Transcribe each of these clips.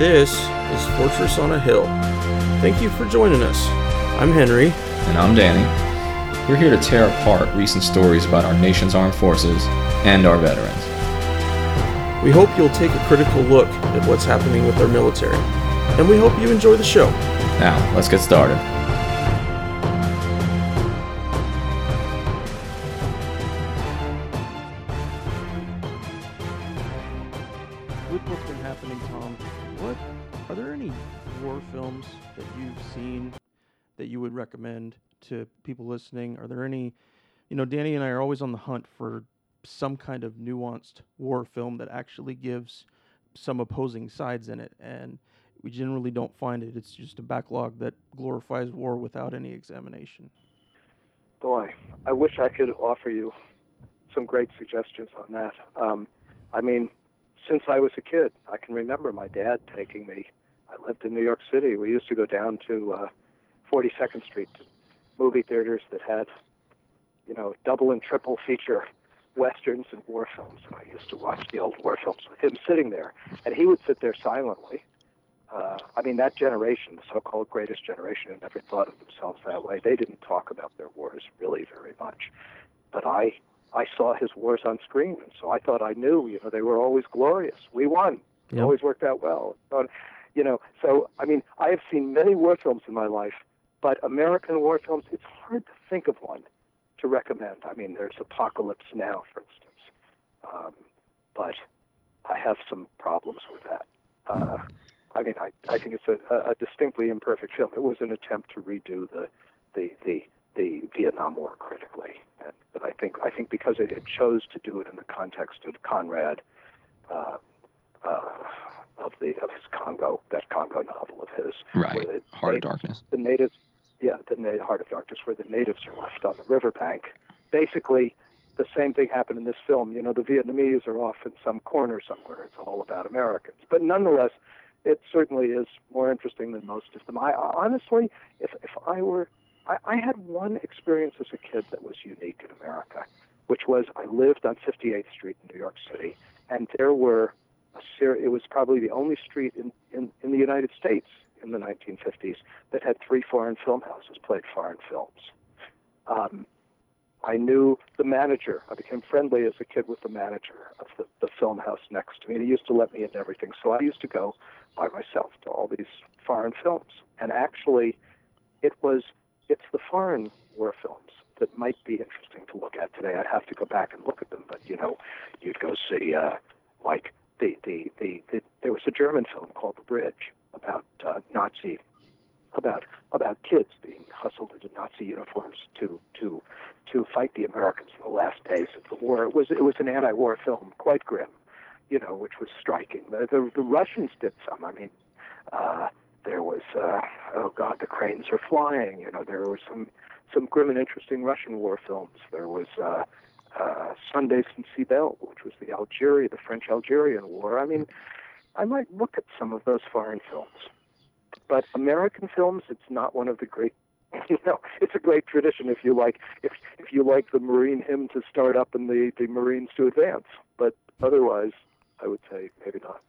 This is Fortress on a Hill. Thank you for joining us. I'm Henry. And I'm Danny. We're here to tear apart recent stories about our nation's armed forces and our veterans. We hope you'll take a critical look at what's happening with our military, and we hope you enjoy the show. Now, let's get started. To people listening? Are there any, you know, Danny and I are always on the hunt for some kind of nuanced war film that actually gives some opposing sides in it, and we generally don't find it. It's just a backlog that glorifies war without any examination. Boy, I wish I could offer you some great suggestions on that. Um, I mean, since I was a kid, I can remember my dad taking me. I lived in New York City. We used to go down to uh, 42nd Street to movie theaters that had, you know, double and triple feature westerns and war films. And I used to watch the old war films with him sitting there, and he would sit there silently. Uh, I mean, that generation, the so-called greatest generation, had never thought of themselves that way. They didn't talk about their wars really very much. But I, I saw his wars on screen, and so I thought I knew. You know, they were always glorious. We won. It Yep. always worked out well. So, you know, so I mean, I have seen many war films in my life, but American war films, it's hard to think of one to recommend. I mean, there's Apocalypse Now, for instance, um, but I have some problems with that. Uh, I mean, I, I think it's a, a distinctly imperfect film. It was an attempt to redo the the the, the Vietnam War critically, and, but I think I think because it, it chose to do it in the context of Conrad. Uh, uh, of the of his Congo, that Congo novel of his, Right. Heart of Darkness. the natives, yeah, the Heart of Darkness, where the natives are left on the riverbank. Basically, the same thing happened in this film. You know, the Vietnamese are off in some corner somewhere. It's all about Americans, but nonetheless, it certainly is more interesting than most of them. I honestly, if if I were, I, I had one experience as a kid that was unique in America, which was I lived on 58th Street in New York City, and there were a ser- it was probably the only street in, in, in the United States in the 1950s that had three foreign film houses played foreign films. Um, I knew the manager. I became friendly as a kid with the manager of the, the film house next to me. He used to let me into everything. So I used to go by myself to all these foreign films. And actually, it was it's the foreign war films that might be interesting to look at today. I'd have to go back and look at them, but you know, you'd go see uh, like the, the, the, the there was a German film called The Bridge about uh, Nazi about about kids being hustled into Nazi uniforms to to to fight the Americans in the last days of the war. It was it was an anti-war film, quite grim, you know, which was striking. The the, the Russians did some. I mean, uh, there was uh, oh God, the cranes are flying. You know, there were some some grim and interesting Russian war films. There was. Uh, uh, Sunday in Cybele, which was the Algeria, the French-Algerian War. I mean, I might look at some of those foreign films, but American films, it's not one of the great. You know, it's a great tradition if you like if if you like the Marine hymn to start up and the the Marines to advance. But otherwise, I would say maybe not.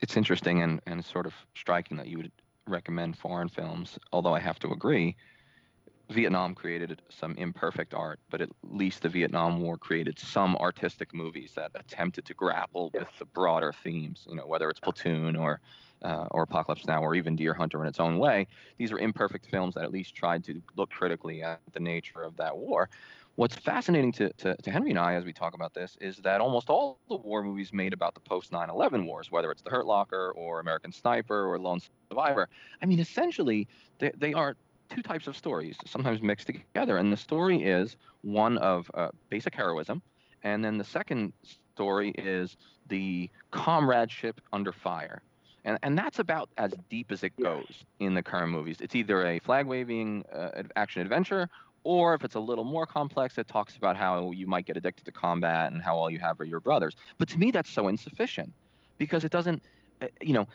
It's interesting and, and sort of striking that you would recommend foreign films, although I have to agree. Vietnam created some imperfect art, but at least the Vietnam War created some artistic movies that attempted to grapple with the broader themes. You know, whether it's Platoon or uh, or Apocalypse Now or even Deer Hunter in its own way. These are imperfect films that at least tried to look critically at the nature of that war. What's fascinating to, to, to Henry and I as we talk about this is that almost all the war movies made about the post 9 11 wars, whether it's The Hurt Locker or American Sniper or Lone Survivor, I mean, essentially, they, they are two types of stories, sometimes mixed together. And the story is one of uh, basic heroism, and then the second story is the comradeship under fire. And, and that's about as deep as it goes in the current movies. It's either a flag waving uh, action adventure, or if it's a little more complex, it talks about how you might get addicted to combat and how all you have are your brothers. But to me, that's so insufficient because it doesn't, you know,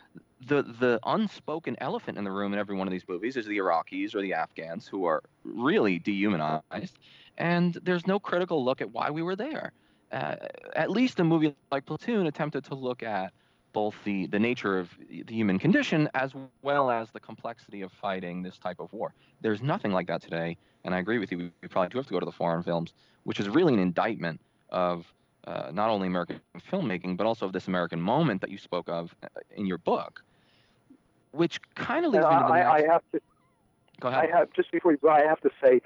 the the unspoken elephant in the room in every one of these movies is the Iraqis or the Afghans who are really dehumanized, and there's no critical look at why we were there. Uh, at least a movie like Platoon attempted to look at both the, the nature of the human condition as well as the complexity of fighting this type of war. There's nothing like that today, and I agree with you. We, we probably do have to go to the foreign films, which is really an indictment of uh, not only American filmmaking, but also of this American moment that you spoke of uh, in your book, which kind of leads And me to the I, next. I have to go ahead. I have just before you go, I have to say,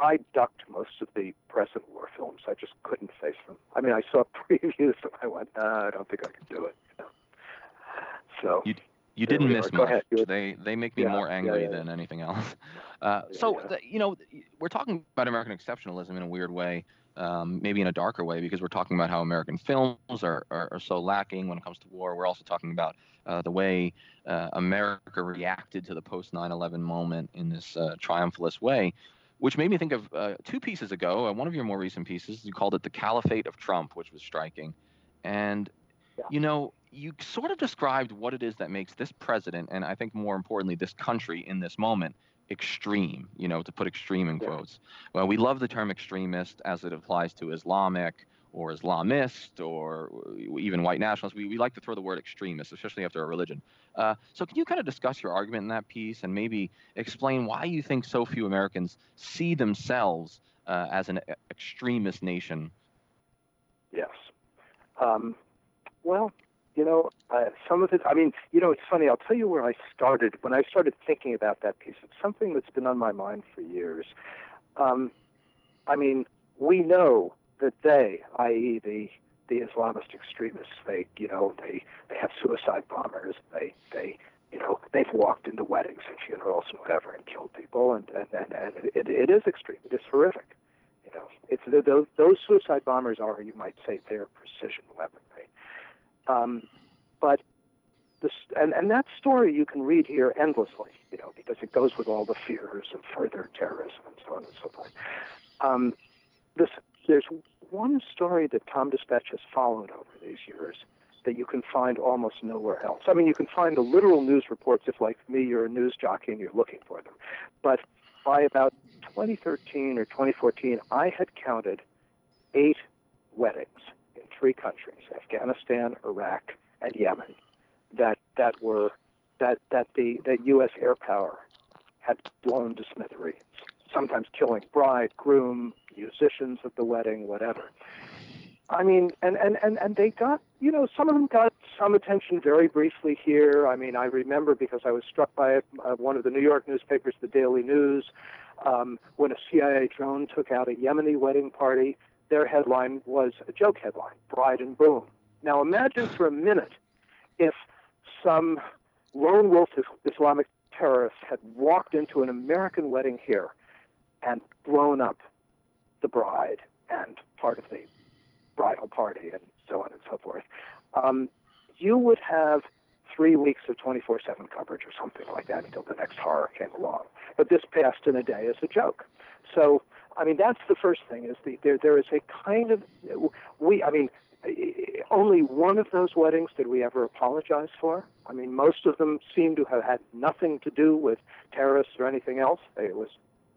I ducked most of the present war films. I just couldn't face them. I mean, I saw previews and I went, I don't think I can do it. You know? So You There didn't miss much. ahead. They they make me Yeah, more yeah, angry yeah. than anything else. Uh, Yeah, so yeah. the- you know, we're talking about American exceptionalism in a weird way, um, maybe in a darker way, because we're talking about how American films are, are, are so lacking when it comes to war. We're also talking about uh, the way uh, America reacted to the post 9/11 moment in this uh, triumphalist way. Which made me think of uh, two pieces ago. Uh, one of your more recent pieces, you called it "The Caliphate of Trump," which was striking. And Yeah. you know, you sort of described what it is that makes this president, and I think more importantly, this country in this moment, extreme. You know, to put extreme in quotes. Well, we love the term extremist as it applies to Islamic or Islamist or even white nationalists. We, we like to throw the word extremist, especially after a religion. Uh, so, can you kind of discuss your argument in that piece and maybe explain why you think so few Americans see themselves uh, as an extremist nation? Yes. Um, well, you know, uh, some of it, I mean, you know, it's funny. I'll tell you where I started. When I started thinking about that piece, it's something that's been on my mind for years. Um, I mean, we know that they, i.e., the the Islamist extremists, they, you know, they they have suicide bombers. They they you know they've walked into weddings and funerals and whatever and killed people, and and and, and it, it is extreme. It is horrific. You know, it's those those suicide bombers are, you might say, their precision weaponry. Um, but this and and that story you can read here endlessly, you know, because it goes with all the fears of further terrorism and so on and so forth. Um, this there's one story that Tom Dispatch has followed over these years that you can find almost nowhere else. I mean, you can find the literal news reports if, like me, you're a news jockey and you're looking for them. But by about 2013 or 2014, I had counted eight weddings in three countries: Afghanistan, Iraq, and Yemen. That that were that that the that U.S. air power had blown to smithereens, sometimes killing bride, groom, musicians at the wedding, whatever. I mean, and, and, and, and they got, you know, some of them got some attention very briefly here. I mean, I remember because I was struck by it, uh, one of the New York newspapers, the Daily News, um, when a CIA drone took out a Yemeni wedding party, their headline was a joke headline, Bride and Boom. Now imagine for a minute if some lone wolf Islamic terrorist had walked into an American wedding here and blown up the bride and part of the bridal party and so on and so forth. Um, you would have three weeks of 24 7 coverage or something like that until the next horror came along. But this passed in a day as a joke. So, I mean, that's the first thing is the, there, there is a kind of, we, I mean, only one of those weddings did we ever apologize for. I mean, most of them seem to have had nothing to do with terrorists or anything else. It was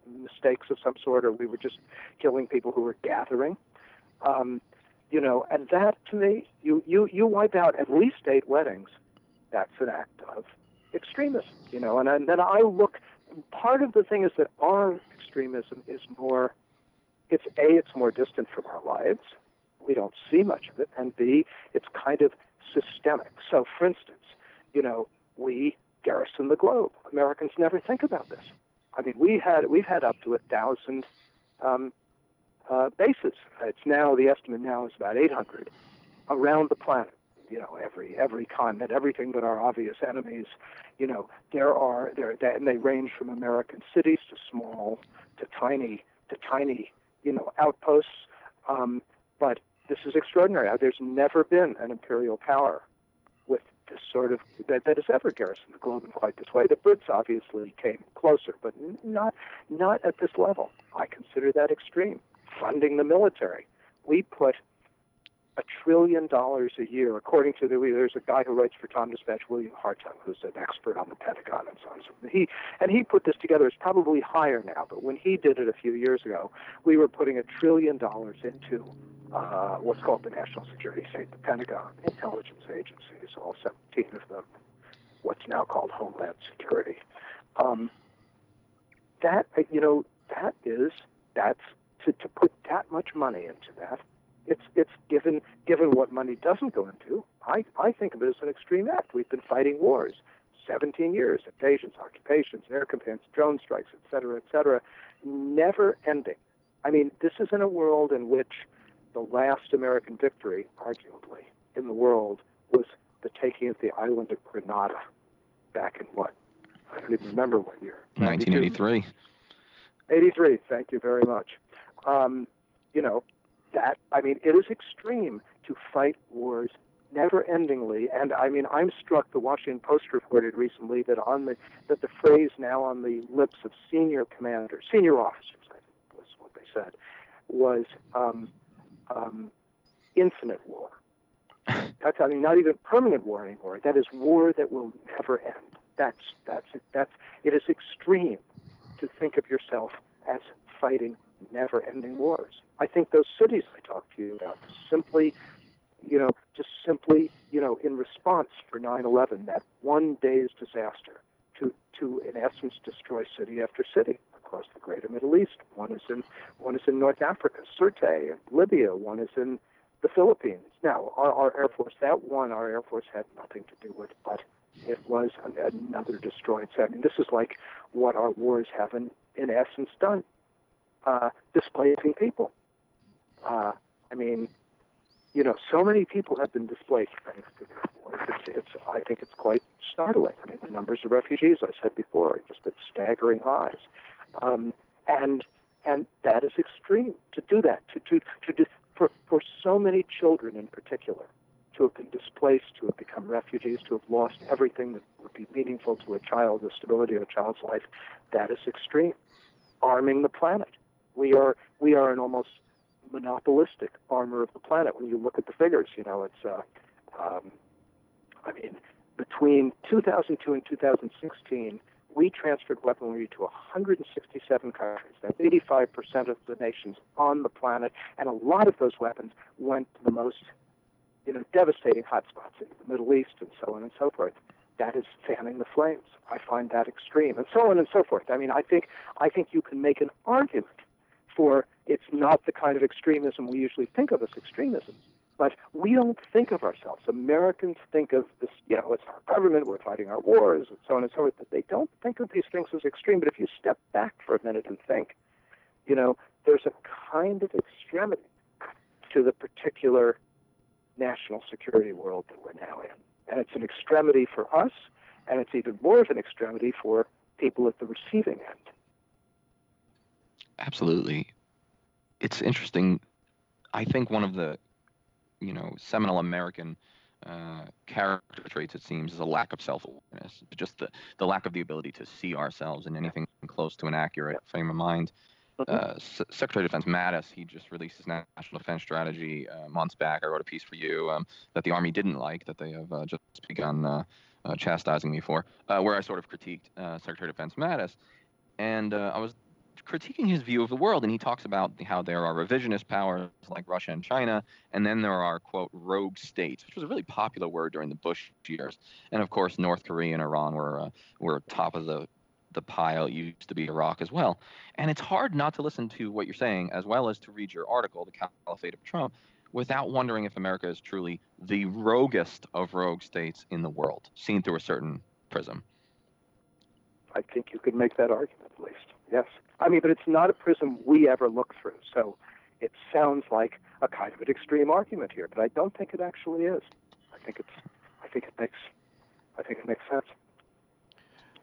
mistakes of some sort, or we were just killing people who were gathering. Um, you know, and that to me, you, you, you wipe out at least eight weddings. That's an act of extremism, you know. And, and then I look, part of the thing is that our extremism is more, it's A, it's more distant from our lives. We don't see much of it. And B, it's kind of systemic. So, for instance, you know, we garrison the globe. Americans never think about this. I mean, we had we've had up to a thousand um, uh, bases. It's now the estimate now is about 800 around the planet. You know, every every continent, everything but our obvious enemies. You know, there are there and they range from American cities to small to tiny to tiny. You know, outposts. Um, but this is extraordinary. There's never been an imperial power with this sort of that, that has ever garrisoned the globe in quite this way. The Brits obviously came closer, but not not at this level. I consider that extreme. Funding the military, we put a trillion dollars a year, according to the. There's a guy who writes for Tom Dispatch, William Hartung, who's an expert on the Pentagon and so on. So he and he put this together. It's probably higher now, but when he did it a few years ago, we were putting a trillion dollars into uh, what's called the National Security State, the Pentagon, intelligence agencies, all 17 of them, what's now called Homeland Security. Um, that, you know, that is, that's to, to put that much money into that. It's, it's given, given what money doesn't go into, I, I think of it as an extreme act. We've been fighting wars 17 years, invasions, occupations, air campaigns, drone strikes, et cetera, et cetera, never ending. I mean, this is in a world in which the last American victory, arguably, in the world was the taking of the island of Grenada back in what? I don't even remember what year. 1983. 83, thank you very much. Um, you know, that, I mean, it is extreme to fight wars never endingly. And I mean, I'm struck, the Washington Post reported recently that on the, that the phrase now on the lips of senior commanders, senior officers, I think was what they said, was um, um, infinite war. That's I mean not even permanent war anymore. That is war that will never end. That's that's that's it is extreme to think of yourself as fighting never-ending mm-hmm. wars. I think those cities I talked to you about simply, you know, just simply, you know, in response for 9/11, that one day's disaster to to in essence destroy city after city across the greater Middle East. One is in one is in North Africa, Sirte, Libya. One is in the Philippines. Now, our, our Air Force, that one, our Air Force had nothing to do with, but it was another destroyed city. And this is like what our wars have in, in essence done, uh, displacing people. Uh, I mean, you know, so many people have been displaced thanks to this war. It's, it's, I think it's quite startling. I mean, the numbers of refugees, I said before, are just at staggering highs. Um, and and that is extreme to do that, to, to, to, to for, for so many children in particular to have been displaced, to have become refugees, to have lost everything that would be meaningful to a child, the stability of a child's life, that is extreme. Arming the planet. We are we are an almost monopolistic armor of the planet. When you look at the figures, you know, it's uh, um, I mean, between 2002 and 2016, we transferred weaponry to 167 countries. That's 85% of the nations on the planet, and a lot of those weapons went to the most, you know, devastating hotspots in the Middle East and so on and so forth. That is fanning the flames. I find that extreme, and so on and so forth. I mean, I think I think you can make an argument for it's not the kind of extremism we usually think of as extremism. But we don't think of ourselves. Americans think of this, you know, it's our government, we're fighting our wars, and so on and so forth. But they don't think of these things as extreme. But if you step back for a minute and think, you know, there's a kind of extremity to the particular national security world that we're now in. And it's an extremity for us, and it's even more of an extremity for people at the receiving end. Absolutely. It's interesting. I think one of the you know seminal American uh, character traits, it seems, is a lack of self-awareness, just the, the lack of the ability to see ourselves in anything close to an accurate frame of mind. Mm-hmm. Uh, S- Secretary of Defense Mattis, he just released his national defense strategy uh, months back. I wrote a piece for you um, that the Army didn't like, that they have uh, just begun uh, uh, chastising me for, where I sort of critiqued Secretary of Defense Mattis. And I was critiquing his view of the world, and he talks about how there are revisionist powers like Russia and China, and then there are quote rogue states, which was a really popular word during the Bush years, and of course North Korea and Iran were uh, were top of the the pile. It used to be Iraq as well, and it's hard not to listen to what you're saying as well as to read your article, "The Caliphate of Trump." Without wondering if America is truly the roguest of rogue states in the world, seen through a certain prism. I think you could make that argument, at least. Yes. I mean, but it's not a prism we ever look through. So it sounds like a kind of an extreme argument here, but I don't think it actually is. I think it's, I think it makes, I think it makes sense.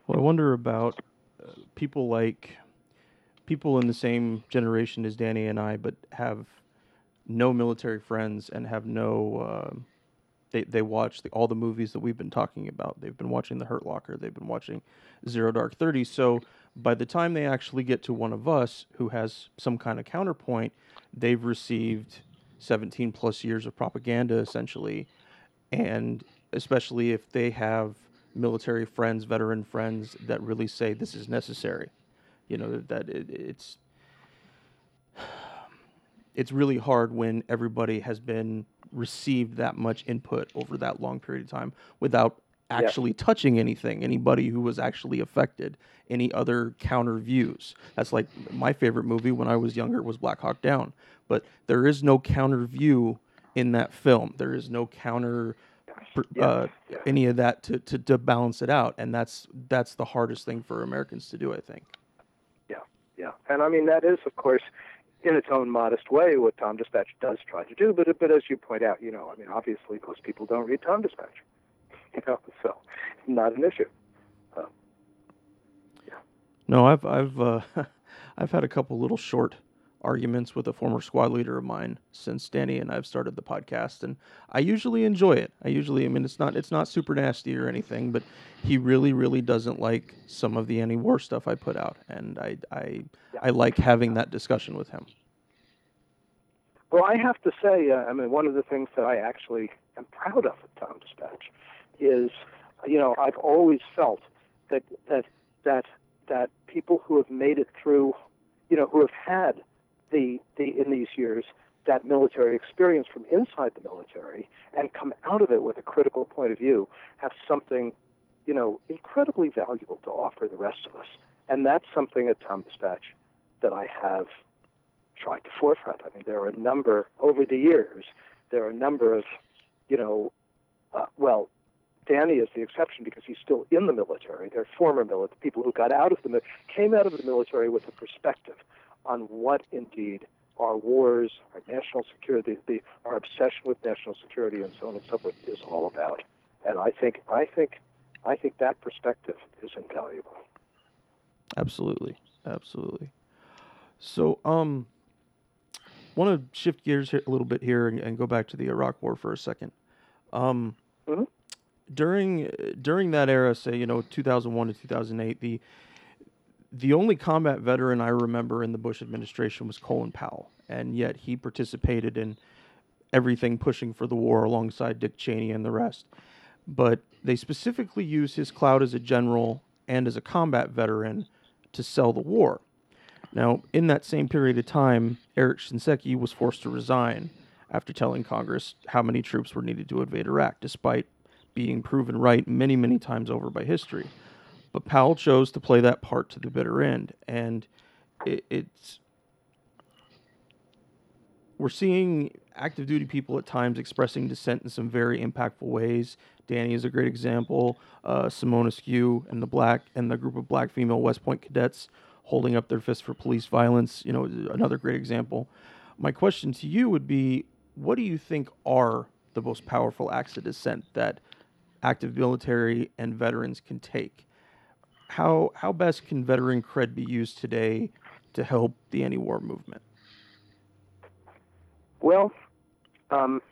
Well, I wonder about uh, people like people in the same generation as Danny and I, but have no military friends and have no. Uh, they they watch the, all the movies that we've been talking about. They've been watching The Hurt Locker. They've been watching Zero Dark Thirty. So by the time they actually get to one of us who has some kind of counterpoint, they've received 17 plus years of propaganda essentially. And especially if they have military friends, veteran friends that really say this is necessary, you know, that it, it's. it's really hard when everybody has been received that much input over that long period of time without actually yeah. touching anything, anybody who was actually affected, any other counter views. That's like my favorite movie when I was younger was Black Hawk Down, but there is no counter view in that film. There is no counter uh, yeah. any of that to, to, to balance it out, and that's that's the hardest thing for Americans to do, I think. Yeah, yeah, and I mean that is, of course, in its own modest way, what Tom Dispatch does try to do. But but as you point out, you know, I mean, obviously most people don't read Tom Dispatch, you know, so not an issue. Um, yeah. No, I've I've uh, I've had a couple little short arguments with a former squad leader of mine since Danny and I've started the podcast, and I usually enjoy it. I usually, I mean, it's not it's not super nasty or anything, but he really, really doesn't like some of the anti-war stuff I put out, and I I. I like having that discussion with him. Well, I have to say, uh, I mean, one of the things that I actually am proud of at Tom Dispatch is, you know, I've always felt that that that that people who have made it through, you know, who have had the, the in these years that military experience from inside the military and come out of it with a critical point of view have something, you know, incredibly valuable to offer the rest of us. And that's something at Dispatch that I have tried to forefront. I mean, there are a number over the years. There are a number of, you know, uh, well, Danny is the exception because he's still in the military. They're former military people who got out of the came out of the military with a perspective on what indeed our wars, our national security, the, our obsession with national security, and so on and so forth is all about. And I think, I think, I think that perspective is invaluable. Absolutely, absolutely. So, um, want to shift gears a little bit here and, and, go back to the Iraq War for a second. Um. During during that era, say you know 2001 to 2008, the the only combat veteran I remember in the Bush administration was Colin Powell, and yet he participated in everything pushing for the war alongside Dick Cheney and the rest. But they specifically used his clout as a general and as a combat veteran to sell the war. Now, in that same period of time, Eric Shinseki was forced to resign after telling Congress how many troops were needed to invade Iraq, despite being proven right many, many times over by history. But Powell chose to play that part to the bitter end, and it, it's we're seeing active duty people at times expressing dissent in some very impactful ways. Danny is a great example. Uh, Simone Askew and the black and the group of black female West Point cadets holding up their fists for police violence. You know, another great example. My question to you would be: What do you think are the most powerful acts of dissent that active military and veterans can take? how how best can veteran cred be used today to help the anti-war movement? Well, um,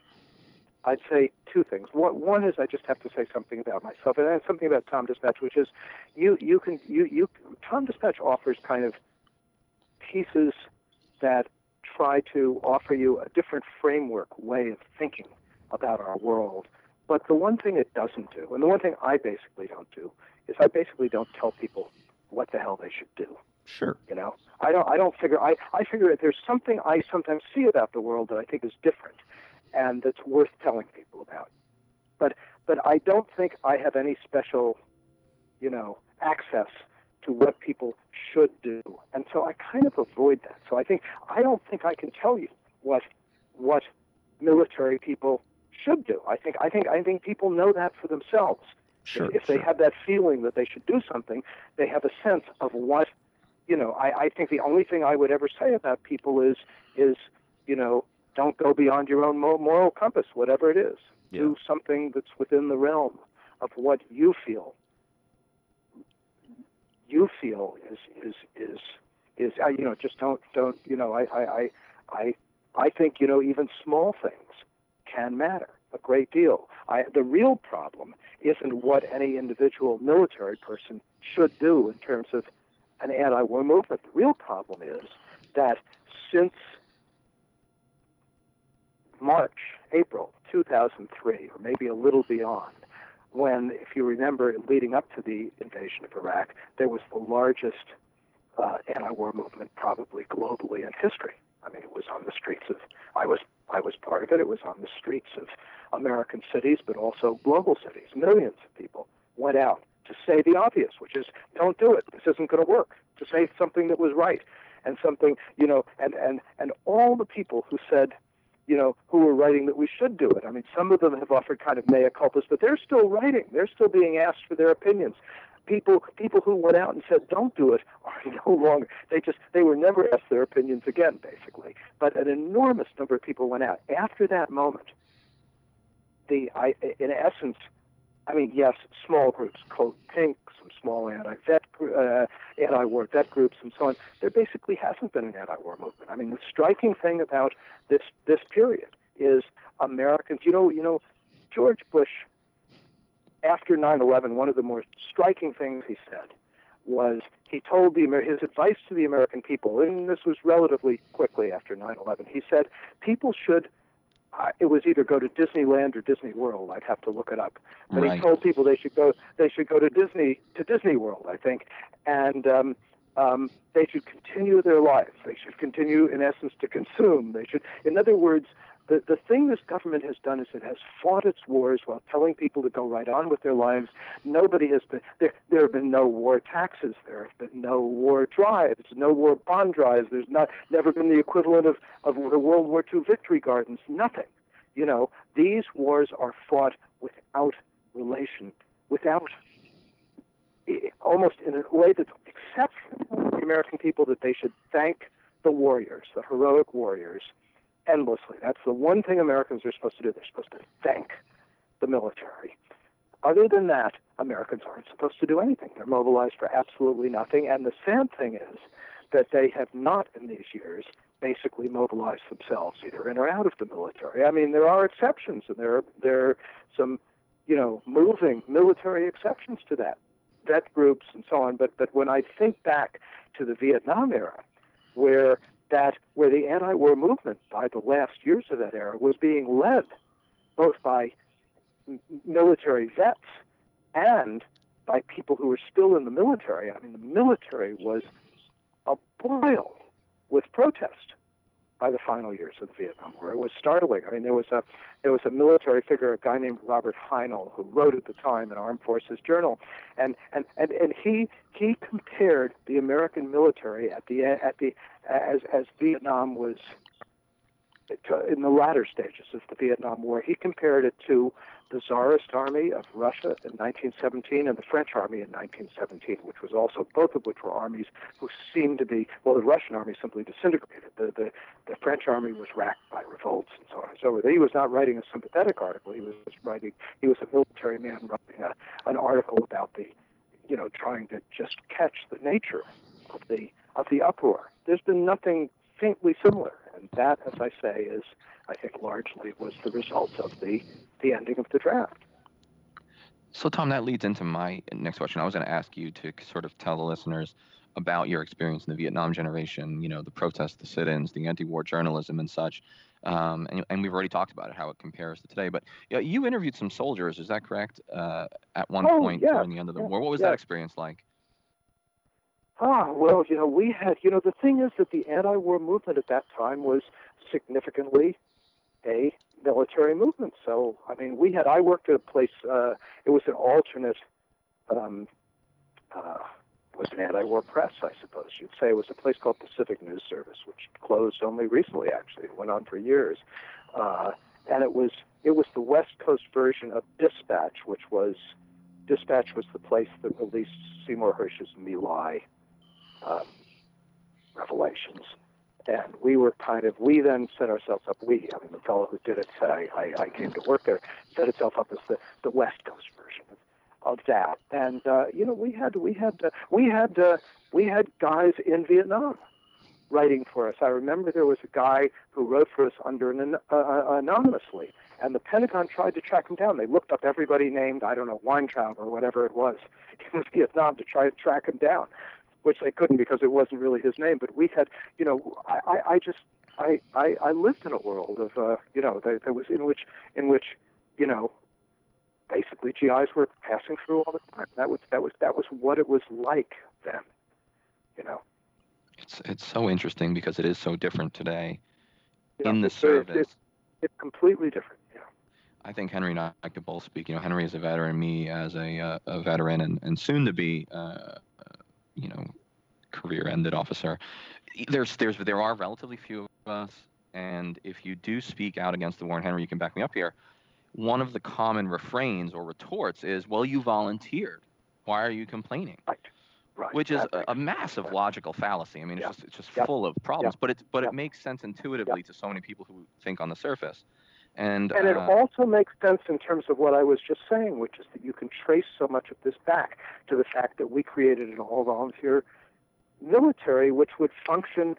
I'd say two things. One, one is I just have to say something about myself, and something about Tom Dispatch, which is you you can you you Tom Dispatch offers kind of pieces that try to offer you a different framework way of thinking about our world. But the one thing it doesn't do, and the one thing I basically don't do, is I basically don't tell people what the hell they should do. Sure. You know, I don't. I don't figure. I I figure that there's something I sometimes see about the world that I think is different, and that's worth telling people about. But but I don't think I have any special, you know, access to what people should do, and so I kind of avoid that. So I think I don't think I can tell you what what military people should do. I think I think I think people know that for themselves. Sure, if they sure. have that feeling that they should do something, they have a sense of what, you know. I, I think the only thing I would ever say about people is, is, you know, don't go beyond your own moral compass, whatever it is. Yeah. Do something that's within the realm of what you feel. You feel is is is is uh, you know just don't don't you know I I I I I think you know even small things can matter a great deal. I, the real problem isn't what any individual military person should do in terms of an anti-war movement. The real problem is that since March, April 2003, or maybe a little beyond, when, if you remember, leading up to the invasion of Iraq, there was the largest uh, anti-war movement probably globally in history. I mean, it was on the streets of. I was I was part of it. It was on the streets of American cities, but also global cities. Millions of people went out to say the obvious, which is don't do it. This isn't going to work. To say something that was right and something, you know, and and and all the people who said, you know, who were writing that we should do it. I mean, some of them have offered kind of mea culpas, but they're still writing. They're still being asked for their opinions. People people who went out and said don't do it are no longer. They just they were never asked their opinions again, basically. But an enormous number of people went out after that moment. The I in essence I mean, yes, small groups, Code Pink, some small anti-vet, uh, anti-war vet groups, and so on. There basically hasn't been an anti-war movement. I mean, the striking thing about this this period is Americans. You know, you know, George Bush. After 9/11, one of the more striking things he said was he told the his advice to the American people, and this was relatively quickly after 9/11. He said people should uh, it was either go to Disneyland or Disney World. I'd have to look it up. But Right. he told people they should go they should go to Disney to Disney World, I think, and um, um, they should continue their lives. They should continue, in essence, to consume. They should, in other words. The, the thing this government has done is it has fought its wars while telling people to go right on with their lives. Nobody has been there. There have been no war taxes. There have been no war drives. No war bond drives. There's not never been the equivalent of of the World War II victory gardens. Nothing. You know, these wars are fought without relation, without almost in a way exceptional to the American people that they should thank the warriors, the heroic warriors, endlessly. That's the one thing Americans are supposed to do. They're supposed to thank the military. Other than that, Americans aren't supposed to do anything. They're mobilized for absolutely nothing. And the sad thing is that they have not, in these years, basically mobilized themselves either in or out of the military. I mean, there are exceptions, and there are, there are some, you know, moving military exceptions to that, vet groups and so on. But but when I think back to the Vietnam era, where that where the anti-war movement by the last years of that era was being led both by military vets and by people who were still in the military. I mean, the military was aboil with protest by the final years of the Vietnam War. It was startling. I mean, there was a there was a military figure, a guy named Robert Heinl, who wrote at the time an Armed Forces Journal, and and and, and he he compared the American military at the at the as as Vietnam was in the latter stages of the Vietnam War. He compared it to the Tsarist army of Russia in 1917 and the French army in 1917, which was also both of which were armies who seemed to be well, the Russian army simply disintegrated. The the, the French army was mm-hmm. racked by revolts and so on and so forth. He was not writing a sympathetic article. He was writing. He was a military man writing a, an article about the, you know, trying to just catch the nature of the of the uproar. There's been nothing faintly similar, and that, as I say, is I think largely was the result of the the ending of the draft. So, Tom, that leads into my next question. I was going to ask you to sort of tell the listeners about your experience in the Vietnam generation, you know, the protests, the sit ins, the anti war journalism, and such. Um, and, and we've already talked about it, how it compares to today. But you, know, you interviewed some soldiers, is that correct? Uh, at one Oh, point yeah, during the end of the yeah, war. What was yeah. that experience like? Ah, well, you know, we had, you know, the thing is that the anti-war movement at that time was significantly a military movement. So, I mean, we had, I worked at a place, uh, it was an alternate, um, uh, was an anti-war press, I suppose you'd say. It was a place called Pacific News Service, which closed only recently, actually. It went on for years. Uh, and it was, it was the West Coast version of Dispatch, which was, Dispatch was the place that released Seymour Hersh's My Lai um, revelations. And we were kind of, we then set ourselves up, we, I mean, the fellow who did it I, I, I came to work there, set itself up as the, the West Coast version of, of that. And, uh, you know, we had, we had, uh, we had, uh, we had guys in Vietnam writing for us. I remember there was a guy who wrote for us under an, uh, uh, anonymously, and the Pentagon tried to track him down. They looked up everybody named, I don't know, Weintraub or whatever it was in Vietnam to try to track him down which they couldn't because it wasn't really his name. But we had, you know, I, I, I just, I, I, I lived in a world of, uh, you know, that, that was in which, in which, you know, basically GIs were passing through all the time. That was, that was, that was what it was like then, you know. it's it's so interesting because it is so different today in the it's service. It's, it's completely different. Yeah. I think Henry and I could both speak. You know, Henry is a veteran, me as a uh, a veteran and, and soon to be, uh, you know, career ended officer. There's there's there are relatively few of us, and if you do speak out against the war, and Henry, you can back me up here. One of the common refrains or retorts is, "Well, you volunteered. Why are you complaining?" Right. Right. Which is a, a massive Right. logical fallacy. I mean, it's Yeah. just it's just Yeah. full of problems. But it but Yeah. it makes sense intuitively to so many people who think on the surface. And, And it uh, also makes sense in terms of what I was just saying, which is that you can trace so much of this back to the fact that we created an all volunteer military, which would function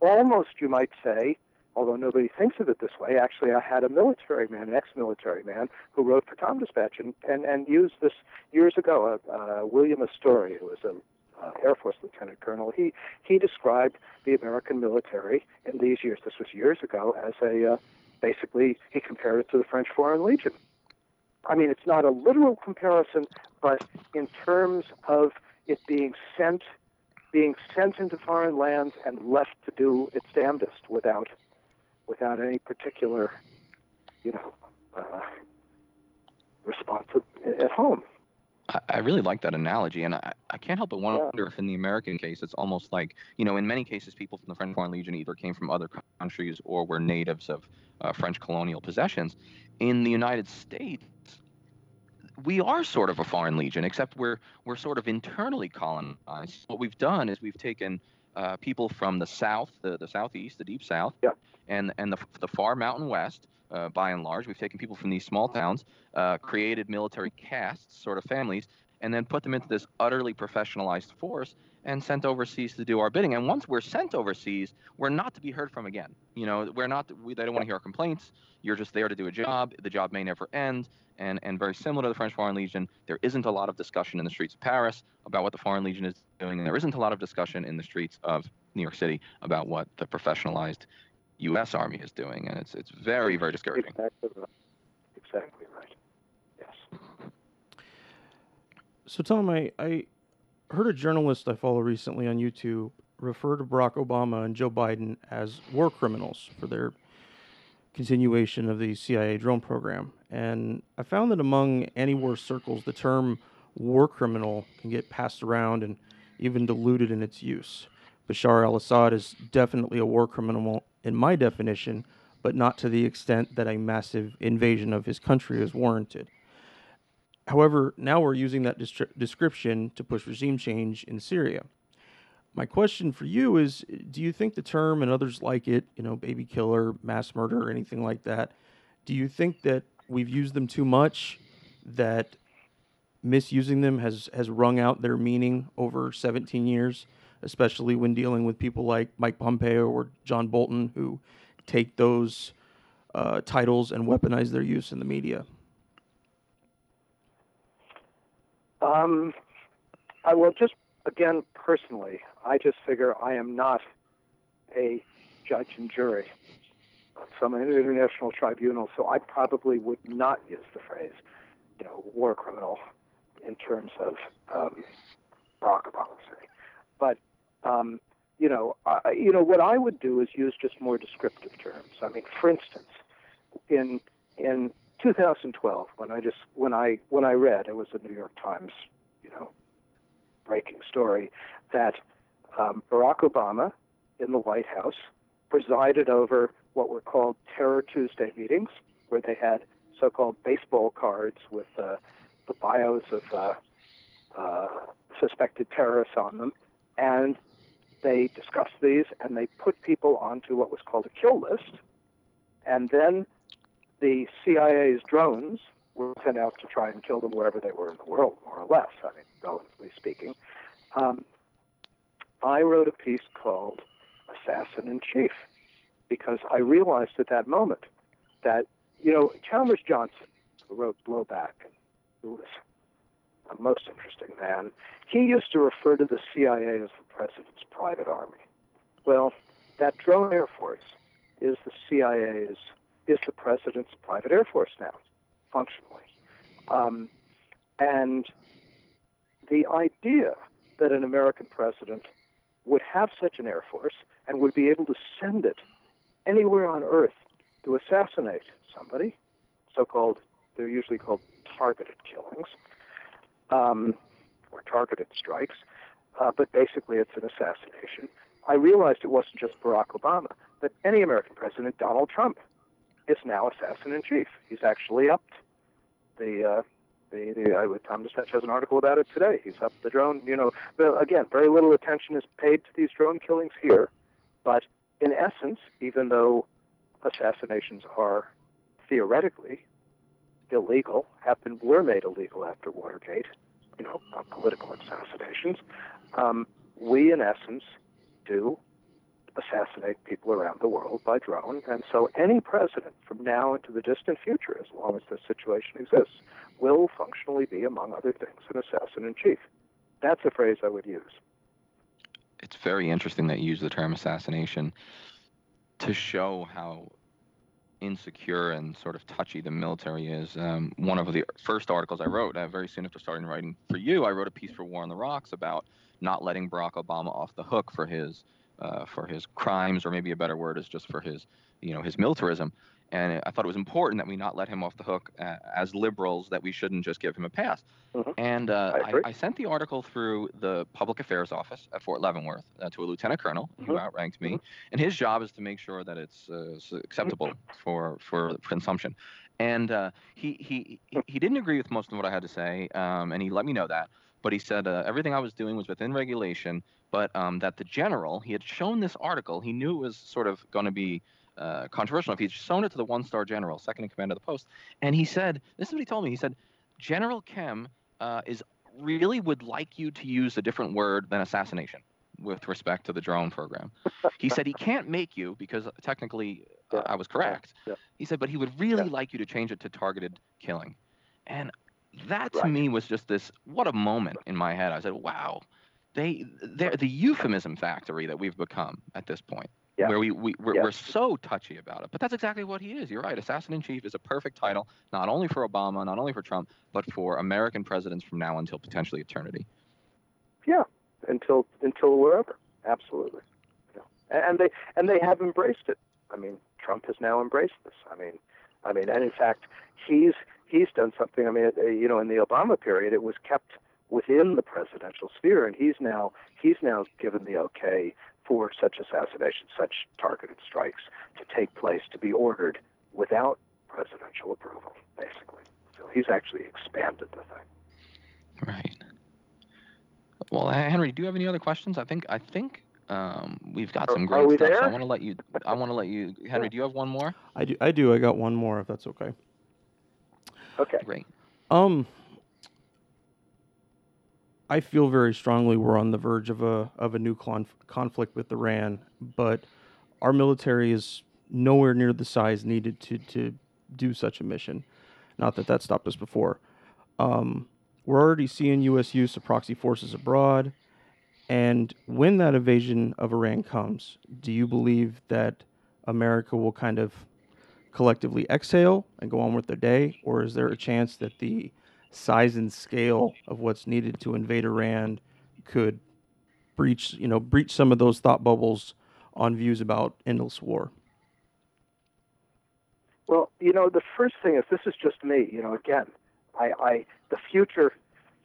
almost, you might say, although nobody thinks of it this way. Actually, I had a military man, an ex military man, who wrote for Tom Dispatch and, and, and used this years ago. Uh, uh, William Astore, who was a uh, Air Force lieutenant colonel, he, he described the American military in these years, this was years ago, as a uh, basically, he compared it to the French Foreign Legion. I mean, it's not a literal comparison, but in terms of it being sent, being sent into foreign lands and left to do its damnedest without, without any particular, you know, uh, response at, at home. I, I really like that analogy, and I, I can't help but wonder if in the American case, it's almost like, you know, in many cases, people from the French Foreign Legion either came from other countries or were natives of uh, French colonial possessions. In the United States, we are sort of a foreign legion, except we're we're sort of internally colonized. What we've done is we've taken uh, people from the south, the, the southeast, the deep south, Yeah. and and the, the far mountain west. Uh, by and large, we've taken people from these small towns, uh, created military castes, sort of families, and then put them into this utterly professionalized force and sent overseas to do our bidding. And once we're sent overseas, we're not to be heard from again. You know, we're not. We, they don't want to hear our complaints. You're just there to do a job. The job may never end. And and very similar to the French Foreign Legion, there isn't a lot of discussion in the streets of Paris about what the Foreign Legion is doing, and there isn't a lot of discussion in the streets of New York City about what the professionalized U.S. Army is doing. And it's it's very very discouraging. Exactly right. Exactly right. Yes. So, Tom, I, I heard a journalist I follow recently on YouTube refer to Barack Obama and Joe Biden as war criminals for their continuation of the CIA drone program. And I found that among anti war circles, the term war criminal can get passed around and even diluted in its use. Bashar al Assad is definitely a war criminal in my definition, but not to the extent that a massive invasion of his country is warranted. However, now we're using that description to push regime change in Syria. My question for you is do you think the term and others like it, you know, baby killer, mass murder, or anything like that, do you think that we've used them too much, that misusing them has, has wrung out their meaning over 17 years, especially when dealing with people like Mike Pompeo or John Bolton who take those uh, titles and weaponize their use in the media? Um, I will just again personally, I just figure I am not a judge and jury on some international tribunal, so I probably would not use the phrase, you know, war criminal in terms of um, Barack Obama. But um, you know, I, you know what I would do is use just more descriptive terms. I mean, for instance, in in 2012, when I just when I when I read it was a New York Times, you know, breaking story that um, Barack Obama in the White House presided over what were called Terror Tuesday meetings, where they had so-called baseball cards with uh, the bios of uh, uh, suspected terrorists on them, and they discussed these and they put people onto what was called a kill list, and then the CIA's drones were sent out to try and kill them wherever they were in the world, more or less. I mean, relatively speaking. Um, I wrote a piece called Assassin in Chief because I realized at that moment that, you know, Chalmers Johnson, who wrote Blowback, who was a most interesting man, he used to refer to the CIA as the president's private army. Well, that drone air force is the CIA's, is the president's private air force now, functionally. Um, and the idea that an American president would have such an air force and would be able to send it anywhere on Earth to assassinate somebody, so-called, they're usually called targeted killings, um, or targeted strikes, uh, but basically it's an assassination. I realized it wasn't just Barack Obama, but any American president, Donald Trump, is now assassin in chief. He's actually upped the uh, the, the I Tom Dispatch has an article about it today. He's up the drone. You know, again, very little attention is paid to these drone killings here, but in essence, even though assassinations are theoretically illegal, have been were made illegal after Watergate, you know, political assassinations, um, we in essence do assassinate people around the world by drone. And so any president from now into the distant future, as long as this situation exists, will functionally be, among other things, an assassin in chief. That's a phrase I would use. It's very interesting that you use the term assassination to show how insecure and sort of touchy the military is. Um, one of the first articles I wrote, uh, very soon after starting writing for you, I wrote a piece for War on the Rocks about not letting Barack Obama off the hook for his uh, for his crimes, or maybe a better word is just for his, you know, his militarism. And I thought it was important that we not let him off the hook uh, as liberals, that we shouldn't just give him a pass. Mm-hmm. And uh, I, I, I, sent the article through the public affairs office at Fort Leavenworth uh, to a lieutenant colonel mm-hmm. who outranked me. Mm-hmm. And his job is to make sure that it's uh, acceptable for, for consumption. And uh, he, he, he didn't agree with most of what I had to say, um, and he let me know that. But he said uh, everything I was doing was within regulation, but um, that the general, he had shown this article, he knew it was sort of going to be uh, controversial if he'd shown it to the one star general, second in command of the post. And he said, This is what he told me. He said, General Kem uh, is really would like you to use a different word than assassination with respect to the drone program. he said he can't make you because technically uh, I was correct. Yeah. He said, but he would really yeah. like you to change it to targeted killing. And that to right. me was just this what a moment in my head. I said, wow, they they're the euphemism factory that we've become at this point yeah. where we, we we're, we're, so touchy about it. But that's exactly what he is. You're right. Assassin in chief is a perfect title, not only for Obama, not only for Trump, but for American presidents from now until potentially eternity. Yeah, until until wherever. Absolutely. Yeah. And they and they have embraced it. I mean, Trump has now embraced this. I mean, I mean, and in fact, he's he's done something. I mean, uh, you know, in the Obama period, it was kept within the presidential sphere, and he's now he's now given the okay for such assassinations, such targeted strikes to take place, to be ordered without presidential approval, basically. So he's actually expanded the thing. Right. Well, Henry, do you have any other questions? I think I think um, we've got some great stuff. There? So I want to let you. I want to let you, Henry. Do you have one more? I do. I do. I got one more, if that's okay. Okay. Great. Um, I feel very strongly we're on the verge of a of a new conf- conflict with Iran, but our military is nowhere near the size needed to to do such a mission. Not that that stopped us before. Um, we're already seeing U.S. use of proxy forces abroad, and when that invasion of Iran comes, do you believe that America will kind of collectively exhale and go on with their day, or is there a chance that the size and scale of what's needed to invade Iran could breach, you know, breach some of those thought bubbles on views about endless war? Well, you know, the first thing is this is just me. You know, again, I, I the future,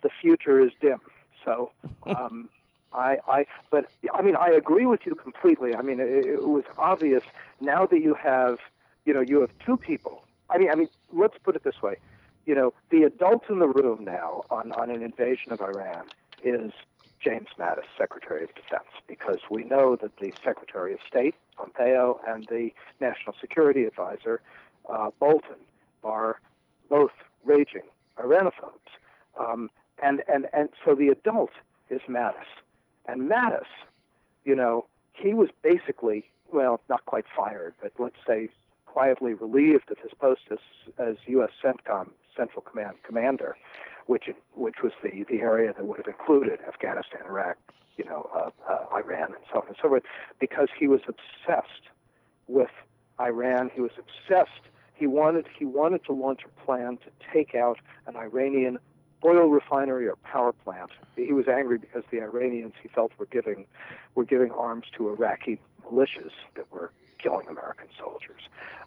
the future is dim. So, um, I, I, but I mean, I agree with you completely. I mean, it, it was obvious now that you have, you know, you have two people. I mean, I mean, let's put it this way: you know, the adult in the room now on, on an invasion of Iran is James Mattis, Secretary of Defense, because we know that the Secretary of State, Pompeo, and the National Security Advisor, uh, Bolton, are both raging Iranophobes. Um, and, and, and so the adult is Mattis. And Mattis, you know, he was basically, well, not quite fired, but let's say quietly relieved of his post as, as U.S. CENTCOM Central Command commander, which which was the the area that would have included Afghanistan, Iraq, you know, uh, uh, Iran, and so on and so forth, because he was obsessed with Iran. He was obsessed. He wanted he wanted to launch a plan to take out an Iranian oil refinery or power plant. He was angry because the Iranians he felt were giving were giving arms to Iraqi militias that were killing American soldiers.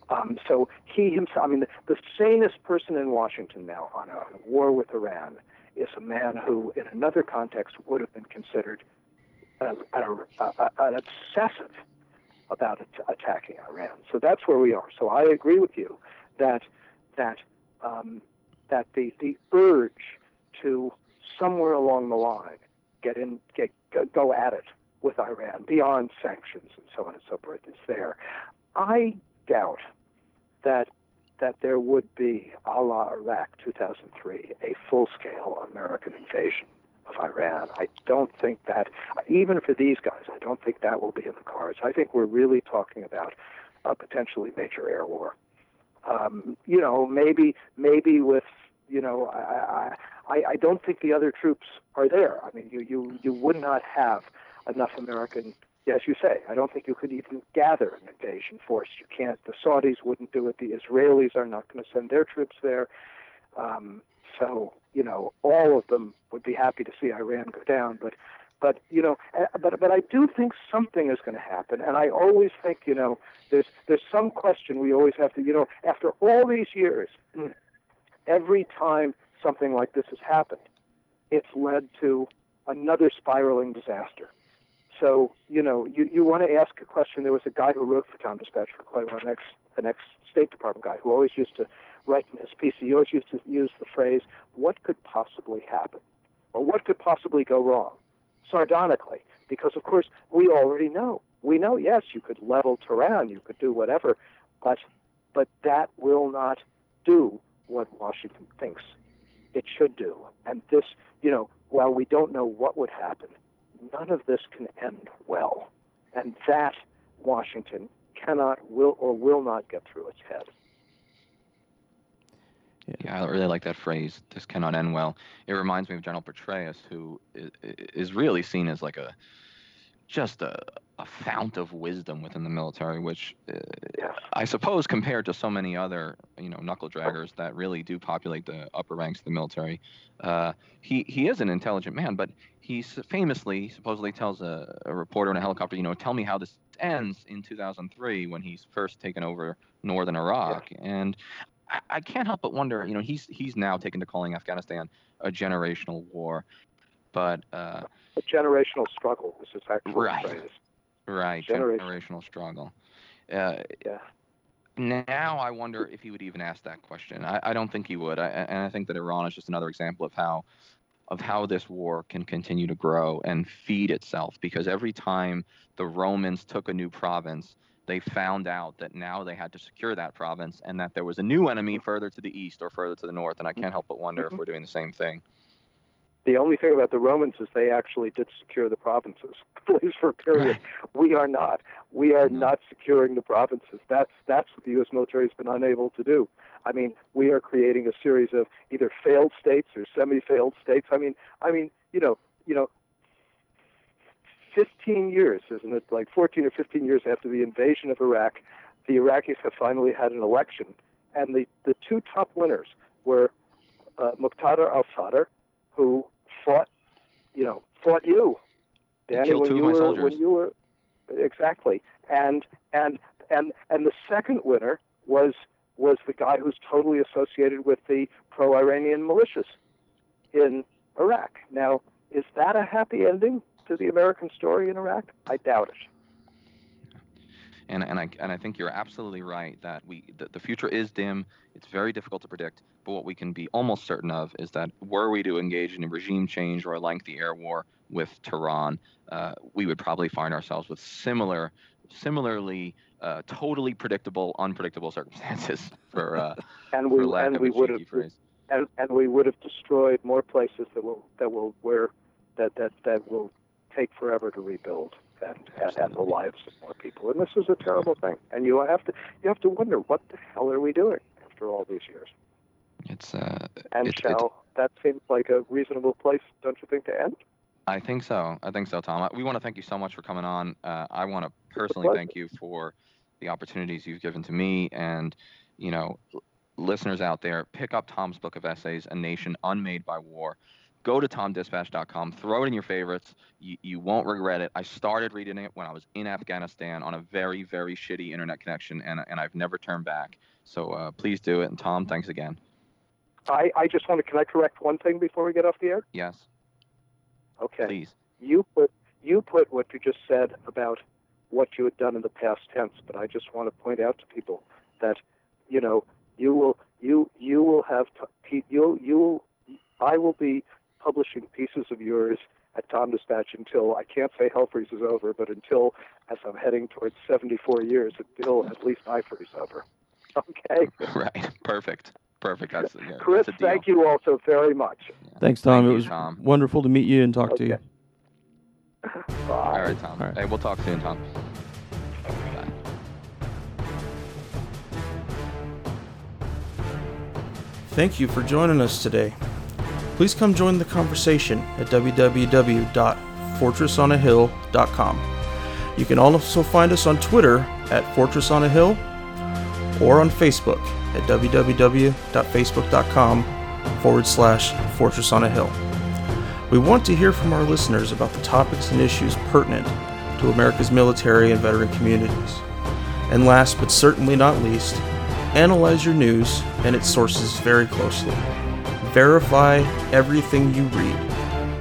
Um, so he himself, I mean, the, the sanest person in Washington now on a war with Iran is a man who, in another context, would have been considered an, obsessive about attacking Iran. So that's where we are. So I agree with you that that um, that the the urge to somewhere along the line get in get go at it with Iran beyond sanctions and so on and so forth is there. I doubt that that there would be, a la Iraq 2003, a full-scale American invasion of Iran. I don't think that, even for these guys, I don't think that will be in the cards. I think we're really talking about a potentially major air war. Um, you know, maybe maybe with you know, I, I I don't think the other troops are there. I mean, you you you would not have enough American as you say, I don't think you could even gather an invasion force. You can't. The Saudis wouldn't do it. The Israelis are not going to send their troops there. Um, so you know, all of them would be happy to see Iran go down. But but you know, but but I do think something is going to happen, and I always think you know, there's there's some question we always have to you know, after all these years, every time something like this has happened, it's led to another spiraling disaster. So, you know, you, you want to ask a question. There was a guy who wrote for Tom Dispatch for quite a while, an ex, an ex State Department guy, who always used to write in his piece, he always used to use the phrase, what could possibly happen? Or what could possibly go wrong? Sardonically, because of course we already know. We know, yes, you could level Tehran, you could do whatever, but but that will not do what Washington thinks it should do. And this, you know, while we don't know what would happen, none of this can end well. And that Washington cannot, will, or will not get through its head. Yeah. yeah, I really like that phrase. This cannot end well. It reminds me of General Petraeus, who is really seen as like a just a, a fount of wisdom within the military, which uh, yes. I suppose compared to so many other, you know, knuckle draggers that really do populate the upper ranks of the military, uh, he he is an intelligent man. But he famously, supposedly, tells a, a, reporter in a helicopter, you know, tell me how this ends in 2003 when he's first taken over northern Iraq, yeah. and I, I can't help but wonder, you know, he's he's now taken to calling Afghanistan a generational war, but. Uh, a generational struggle. This is actually right. Phrase. Right, generational, generational struggle. Uh, yeah. Now I wonder if he would even ask that question. I, I don't think he would, I, and I think that Iran is just another example of how, of how this war can continue to grow and feed itself. Because every time the Romans took a new province, they found out that now they had to secure that province, and that there was a new enemy further to the east or further to the north. And I can't help but wonder mm-hmm. if we're doing the same thing. The only thing about the Romans is they actually did secure the provinces, at least for a period. Right. We are not. We are no. not securing the provinces. That's that's what the U.S. military has been unable to do. I mean, we are creating a series of either failed states or semi-failed states. I mean, I mean, you know, you know, 15 years, isn't it? Like 14 or 15 years after the invasion of Iraq, the Iraqis have finally had an election, and the the two top winners were uh, Muqtada al-Sadr, who fought, you know, fought you, Danny, when you were when you were exactly, and and and and the second winner was was the guy who's totally associated with the pro-Iranian militias in Iraq. Now, is that a happy ending to the American story in Iraq? I doubt it. And and I and I think you're absolutely right that we the, the future is dim. It's very difficult to predict. But what we can be almost certain of is that were we to engage in a regime change or a lengthy air war with Tehran, uh, we would probably find ourselves with similar, similarly uh, totally predictable, unpredictable circumstances for, uh, and we, for lack and of we would have, phrase. And, and we would have destroyed more places that will that will where that that that will take forever to rebuild and, and, and the lives of more people. And this is a terrible thing. And you have to you have to wonder what the hell are we doing after all these years. It's uh, and it, shall it, that seems like a reasonable place, don't you think, to end? I think so. I think so, Tom. We want to thank you so much for coming on. Uh, I want to personally thank you for the opportunities you've given to me, and you know, listeners out there, pick up Tom's book of essays, A Nation Unmade by War. Go to tomdispatch.com, throw it in your favorites. You, you won't regret it. I started reading it when I was in Afghanistan on a very, very shitty internet connection, and, and I've never turned back. So uh, please do it. And Tom, thanks again. I, I just want to, can I correct one thing before we get off the air? Yes. Okay. Please. You put, you put what you just said about what you had done in the past tense, but I just want to point out to people that, you know, you will, you, you will have, t- you, you will, I will be publishing pieces of yours at Tom Dispatch until I can't say hell freeze is over, but until as I'm heading towards 74 years, until at least I freeze over. Okay. Right. Perfect. Perfect. That's, yeah, Chris, that's a deal. thank you also very much. Thanks, Tom. Thank it you, was Tom. wonderful to meet you and talk to you. Bye. All right, Tom. All right. Hey, we'll talk soon, Tom. Thank you for joining us today. Please come join the conversation at www.fortressonahill.com. You can also find us on Twitter at Fortress on a Hill or on Facebook at www.facebook.com forward slash Fortress on a Hill. We want to hear from our listeners about the topics and issues pertinent to America's military and veteran communities. And last but certainly not least, analyze your news and its sources very closely. Verify everything you read.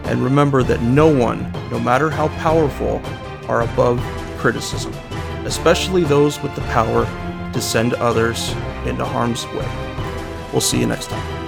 And remember that no one, no matter how powerful, are above criticism, especially those with the power to send others into harm's way. We'll see you next time.